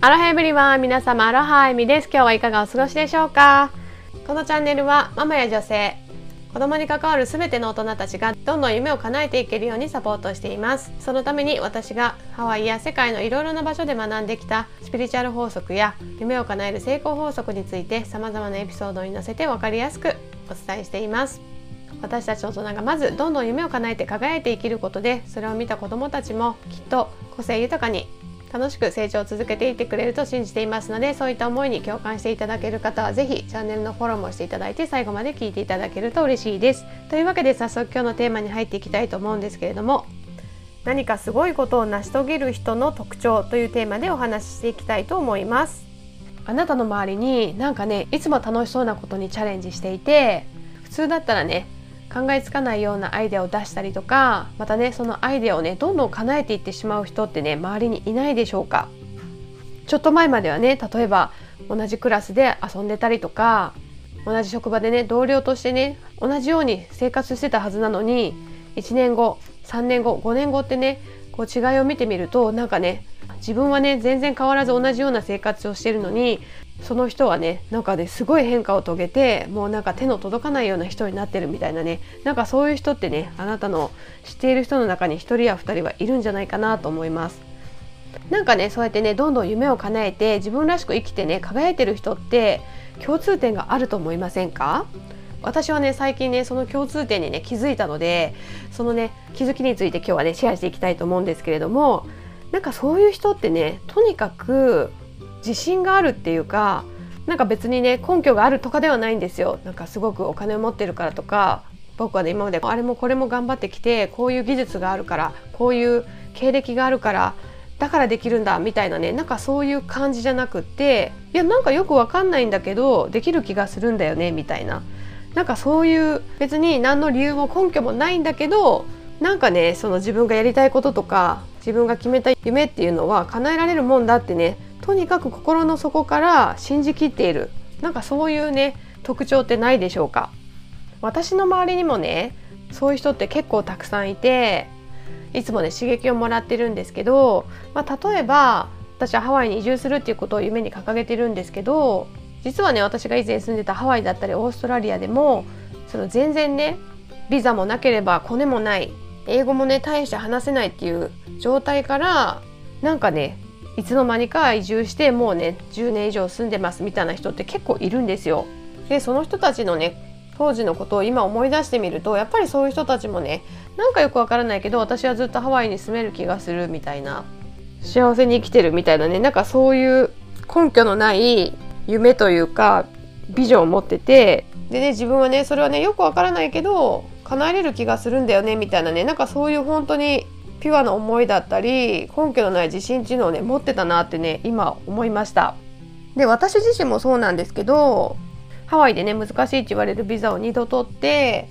アロハエブリワン皆様アロハエミです。今日はいかがお過ごしでしょうか？このチャンネルはママや女性子供に関わる全ての大人たちがどんどん夢を叶えていけるようにサポートしています。そのために私がハワイや世界のいろいろな場所で学んできたスピリチュアル法則や夢を叶える成功法則について様々なエピソードに載せて分かりやすくお伝えしています。私たち大人がまずどんどん夢を叶えて輝いて生きることでそれを見た子どもたちもきっと個性豊かに楽しく成長を続けていってくれると信じていますのでそういった思いに共感していただける方は是非チャンネルのフォローもしていただいて最後まで聞いていただけると嬉しいです。というわけで早速今日のテーマに入っていきたいと思うんですけれども何かすごいことを成し遂げる人の特徴というテーマでお話ししていきたいと思います。あなたの周りになんかねいつも楽しそうなことにチャレンジしていて普通だったらね考えつかないようなアイデアを出したりとかまたねそのアイデアをねどんどん叶えていってしまう人ってね周りにいないでしょうか。ちょっと前まではね例えば同じクラスで遊んでたりとか同じ職場でね同僚としてね同じように生活してたはずなのに1年後3年後5年後ってねこう違いを見てみるとなんかね自分はね全然変わらず同じような生活をしてるのにその人はねなんかねすごい変化を遂げてもうなんか手の届かないような人になってるみたいなねなんかそういう人ってねあなたの知っている人の中に1人や2人はいるんじゃないかなと思います。なんかねそうやってねどんどん夢を叶えて自分らしく生きてね輝いてる人って共通点があると思いませんか？私はね最近ねその共通点にね気づいたのでそのね気づきについて今日はねシェアしていきたいと思うんですけれどもなんかそういう人ってねとにかく自信があるっていうかなんか別にね根拠があるとかではないんですよ。なんかすごくお金を持ってるからとか僕はね今まであれもこれも頑張ってきてこういう技術があるからこういう経歴があるからだからできるんだみたいなねなんかそういう感じじゃなくっていやなんかよくわかんないんだけどできる気がするんだよねみたいな。なんかそういう別に何の理由も根拠もないんだけどなんかねその自分がやりたいこととか自分が決めた夢っていうのは叶えられるもんだってねとにかく心の底から信じきっている。なんかそういうね特徴ってないでしょうか。私の周りにもねそういう人って結構たくさんいていつもね刺激をもらってるんですけど、まあ、例えば私はハワイに移住するっていうことを夢に掲げてるんですけど実はね私が以前住んでたハワイだったりオーストラリアでもその全然ねビザもなければコネもない英語もね大して話せないっていう状態からなんかねいつの間にか移住してもうね10年以上住んでますみたいな人って結構いるんですよ。でその人たちのね当時のことを今思い出してみるとやっぱりそういう人たちもねなんかよくわからないけど私はずっとハワイに住める気がするみたいな幸せに生きてるみたいなねなんかそういう根拠のない夢というかビジョンを持っててでね自分はねそれはねよくわからないけど叶えれる気がするんだよねみたいなねなんかそういう本当にピュアな思いだったり根拠のない自信っていうのをね持ってたなってね今思いました。で私自身もそうなんですけどハワイでね難しいって言われるビザを2度取って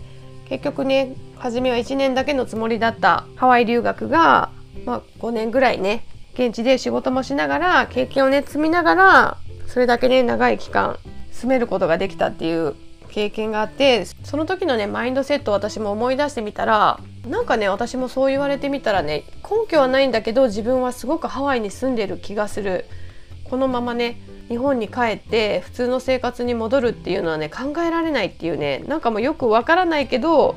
結局ね初めは1年だけのつもりだったハワイ留学が、まあ、5年ぐらいね現地で仕事もしながら経験をね積みながらそれだけね長い期間住めることができたっていう経験があってその時のねマインドセットを私も思い出してみたらなんかね私もそう言われてみたらね根拠はないんだけど自分はすごくハワイに住んでる気がするこのままね日本に帰って普通の生活に戻るっていうのはね考えられないっていうねなんかもうよくわからないけど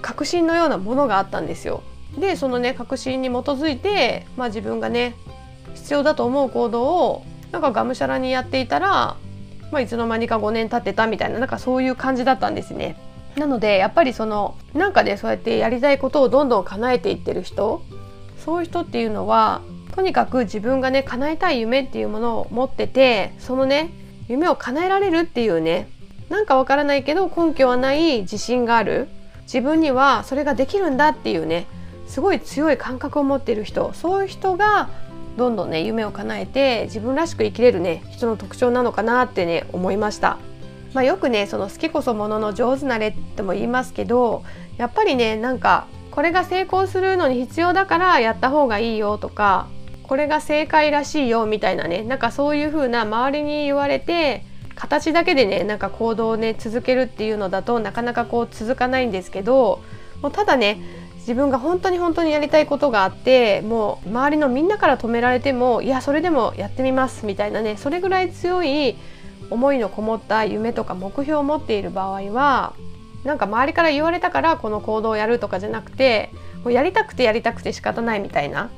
確信のようなものがあったんですよ。でそのね確信に基づいて、まあ、自分がね必要だと思う行動をなんかがむしゃらにやっていたら、まあ、いつの間にか5年経ってたみたいななんかそういう感じだったんですね。なのでやっぱりそのなんかねそうやってやりたいことをどんどん叶えていってる人そういう人っていうのはとにかく自分がね叶えたい夢っていうものを持っててそのね夢を叶えられるっていうねなんかわからないけど根拠はない自信がある自分にはそれができるんだっていうねすごい強い感覚を持っている人そういう人がどんどんね夢を叶えて自分らしく生きれるね人の特徴なのかなってね思いました。まあ、よくねその好きこそものの上手なれっても言いますけどやっぱりねなんかこれが成功するのに必要だからやった方がいいよとかこれが正解らしいよみたいなねなんかそういう風な周りに言われて形だけでねなんか行動をね続けるっていうのだとなかなかこう続かないんですけどもうただね自分が本当に本当にやりたいことがあってもう周りのみんなから止められてもいやそれでもやってみますみたいなねそれぐらい強い思いのこもった夢とか目標を持っている場合はなんか周りから言われたからこの行動をやるとかじゃなくてもうやりたくてやりたくて仕方ないみたいな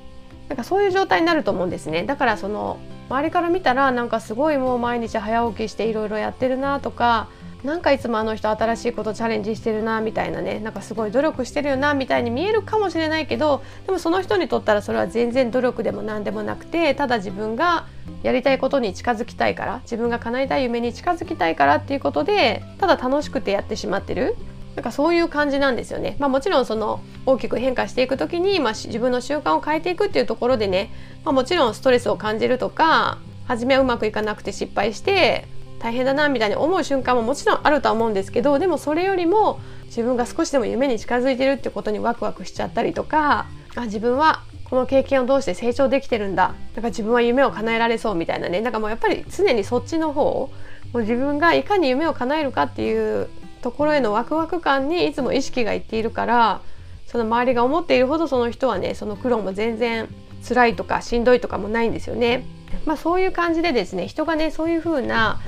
なんかそういう状態になると思うんですね。だからその周りから見たらなんかすごいもう毎日早起きしていろいろやってるなとかなんかいつもあの人新しいことチャレンジしてるなみたいなねなんかすごい努力してるよなみたいに見えるかもしれないけどでもその人にとったらそれは全然努力でも何でもなくてただ自分がやりたいことに近づきたいから自分が叶えたい夢に近づきたいからっていうことでただ楽しくてやってしまってるなんかそういう感じなんですよね。まあ、もちろんその大きく変化していく時に、まあ、自分の習慣を変えていくっていうところでね、まあ、もちろんストレスを感じるとか初めはうまくいかなくて失敗して大変だなみたいに思う瞬間ももちろんあるとは思うんですけどでもそれよりも自分が少しでも夢に近づいてるってことにワクワクしちゃったりとかあ自分はこの経験を通して成長できてるんだ？だから自分は夢を叶えられそうみたいなね。なんかもうやっぱり常にそっちの方もう自分がいかに夢を叶えるかっていうところへのワクワク感にいつも意識がいっているからその周りが思っているほどその人はねその苦労も全然辛いとかしんどいとかもないんですよね。まあ、そういう感じでですね人がねそういう風な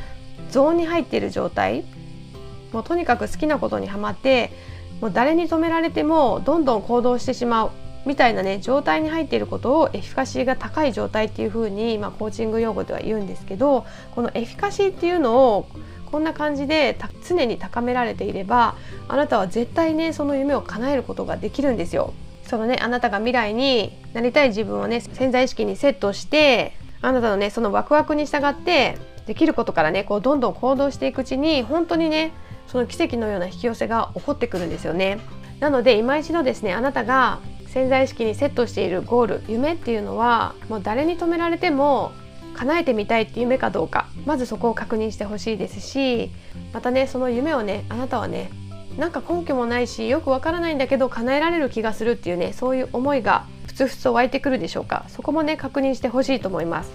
ゾーンに入っている状態もうとにかく好きなことにはまってもう誰に止められてもどんどん行動してしまう。みたいなね状態に入っていることをエフィカシーが高い状態っていう風にまあ、コーチング用語では言うんですけどこのエフィカシーっていうのをこんな感じで常に高められていればあなたは絶対ねその夢を叶えることができるんですよ。そのねあなたが未来になりたい自分をね潜在意識にセットしてあなたのねそのワクワクに従ってできることからねこうどんどん行動していくうちに本当にねその奇跡のような引き寄せが起こってくるんですよね。なので今一度ですねあなたが潜在意識にセットしているゴール夢っていうのはもう誰に止められても叶えてみたいって夢かどうか。まずそこを確認してほしいですしまたねその夢をねあなたはねなんか根拠もないしよくわからないんだけど叶えられる気がするっていうねそういう思いがふつふつと湧いてくるでしょうか。そこもね確認してほしいと思います。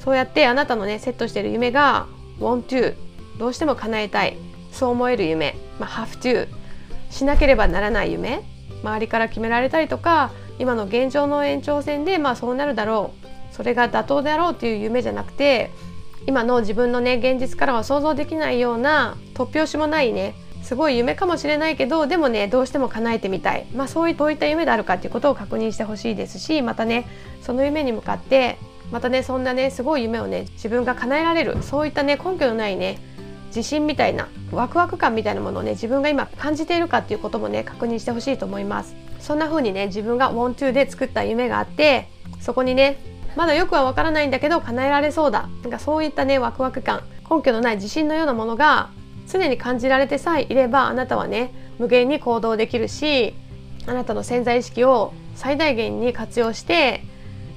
そうやってあなたのねセットしてる夢が want to どうしても叶えたい。そう思える夢、まあ、have to しなければならない夢。周りから決められたりとか今の現状の延長線でまあそうなるだろうそれが妥当であろうっていう夢じゃなくて今の自分のね現実からは想像できないような突拍子もないねすごい夢かもしれないけどでもねどうしても叶えてみたい、まあ、そういった夢であるかっていうことを確認してほしいですしまたねその夢に向かってまたねそんなねすごい夢をね自分が叶えられるそういったね根拠のないね自信みたいなワクワク感みたいなものをね自分が今感じているかっていうこともね確認してほしいと思います。そんな風にね自分が Want to で作った夢があってそこにねまだよくはわからないんだけど叶えられそうだ。なんかそういったねワクワク感根拠のない自信のようなものが常に感じられてさえいればあなたはね無限に行動できるしあなたの潜在意識を最大限に活用して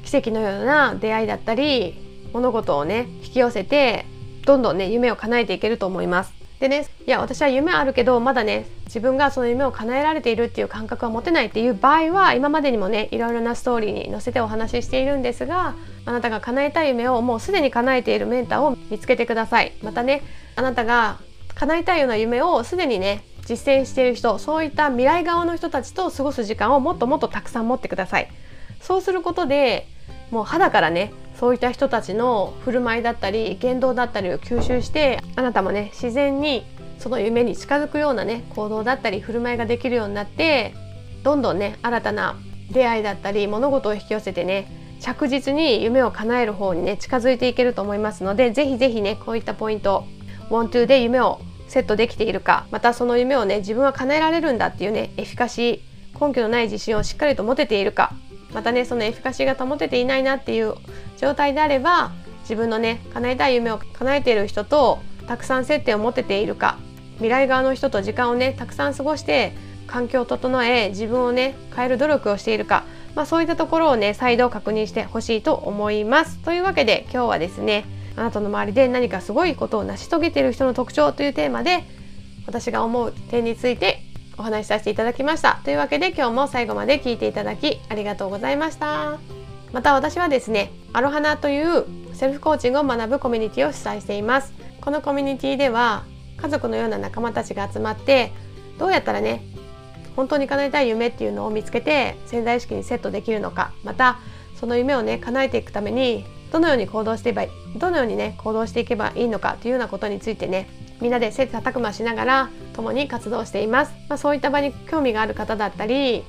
奇跡のような出会いだったり物事をね引き寄せてどんどんね夢を叶えていけると思います。でねいや私は夢あるけどまだね自分がその夢を叶えられているっていう感覚は持てないっていう場合は今までにもねいろいろなストーリーに載せてお話ししているんですがあなたが叶えたい夢をもうすでに叶えているメンターを見つけてくださいまたねあなたが叶えたいような夢をすでにね実践している人そういった未来側の人たちと過ごす時間をもっともっとたくさん持ってくださいそうすることでもう肌からねそういった人たちの振る舞いだったり言動だったりを吸収してあなたもね自然にその夢に近づくようなね行動だったり振る舞いができるようになってどんどんね新たな出会いだったり物事を引き寄せてね着実に夢を叶える方にね近づいていけると思いますのでぜひぜひねこういったポイント WANTO で夢をセットできているかまたその夢をね自分は叶えられるんだっていうねエフィカシー根拠のない自信をしっかりと持てているかまたねそのエフィカシーが保てていないなっていう状態であれば自分のね叶えたい夢を叶えている人とたくさん接点を持てているか未来側の人と時間をねたくさん過ごして環境を整え自分をね変える努力をしているか、まあ、そういったところをね再度確認してほしいと思います。というわけで今日はですねあなたの周りで何かすごいことを成し遂げている人の特徴というテーマで私が思う点についてお話しさせていただきました。というわけで今日も最後まで聞いていただきありがとうございました。また私はですねアロハナというセルフコーチングを学ぶコミュニティを主催しています。このコミュニティでは家族のような仲間たちが集まってどうやったらね本当に叶えたい夢っていうのを見つけて潜在意識にセットできるのかまたその夢をね叶えていくためにどのように行動していけばどのようにね行動していけばいいのかというようなことについてねみんなで切磋琢磨しながら共に活動しています、まあ、そういった場に興味がある方だったり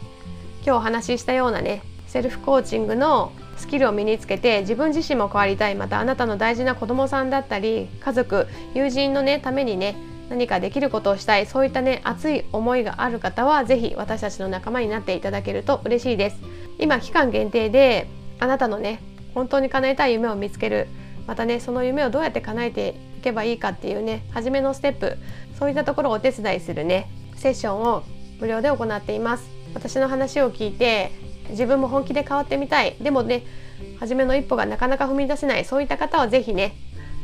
今日お話ししたようなねセルフコーチングのスキルを身につけて自分自身も変わりたいまたあなたの大事な子どもさんだったり家族友人のねためにね何かできることをしたいそういったね熱い思いがある方は是非私たちの仲間になっていただけると嬉しいです。今期間限定であなたのね本当に叶えたい夢を見つけるまたねその夢をどうやって叶えていけばいいかっていうね初めのステップそういったところをお手伝いするねセッションを無料で行っています。私の話を聞いて自分も本気で変わってみたい。でもね初めの一歩がなかなか踏み出せない。そういった方は是非ね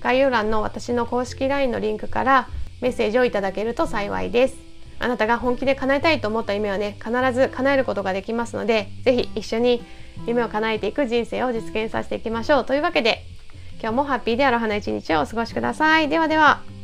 概要欄の私の公式 LINE のリンクからメッセージをいただけると幸いです。あなたが本気で叶えたいと思った夢はね必ず叶えることができますので是非一緒に夢を叶えていく人生を実現させていきましょう。というわけで今日もハッピーである花一日をお過ごしください。ではでは。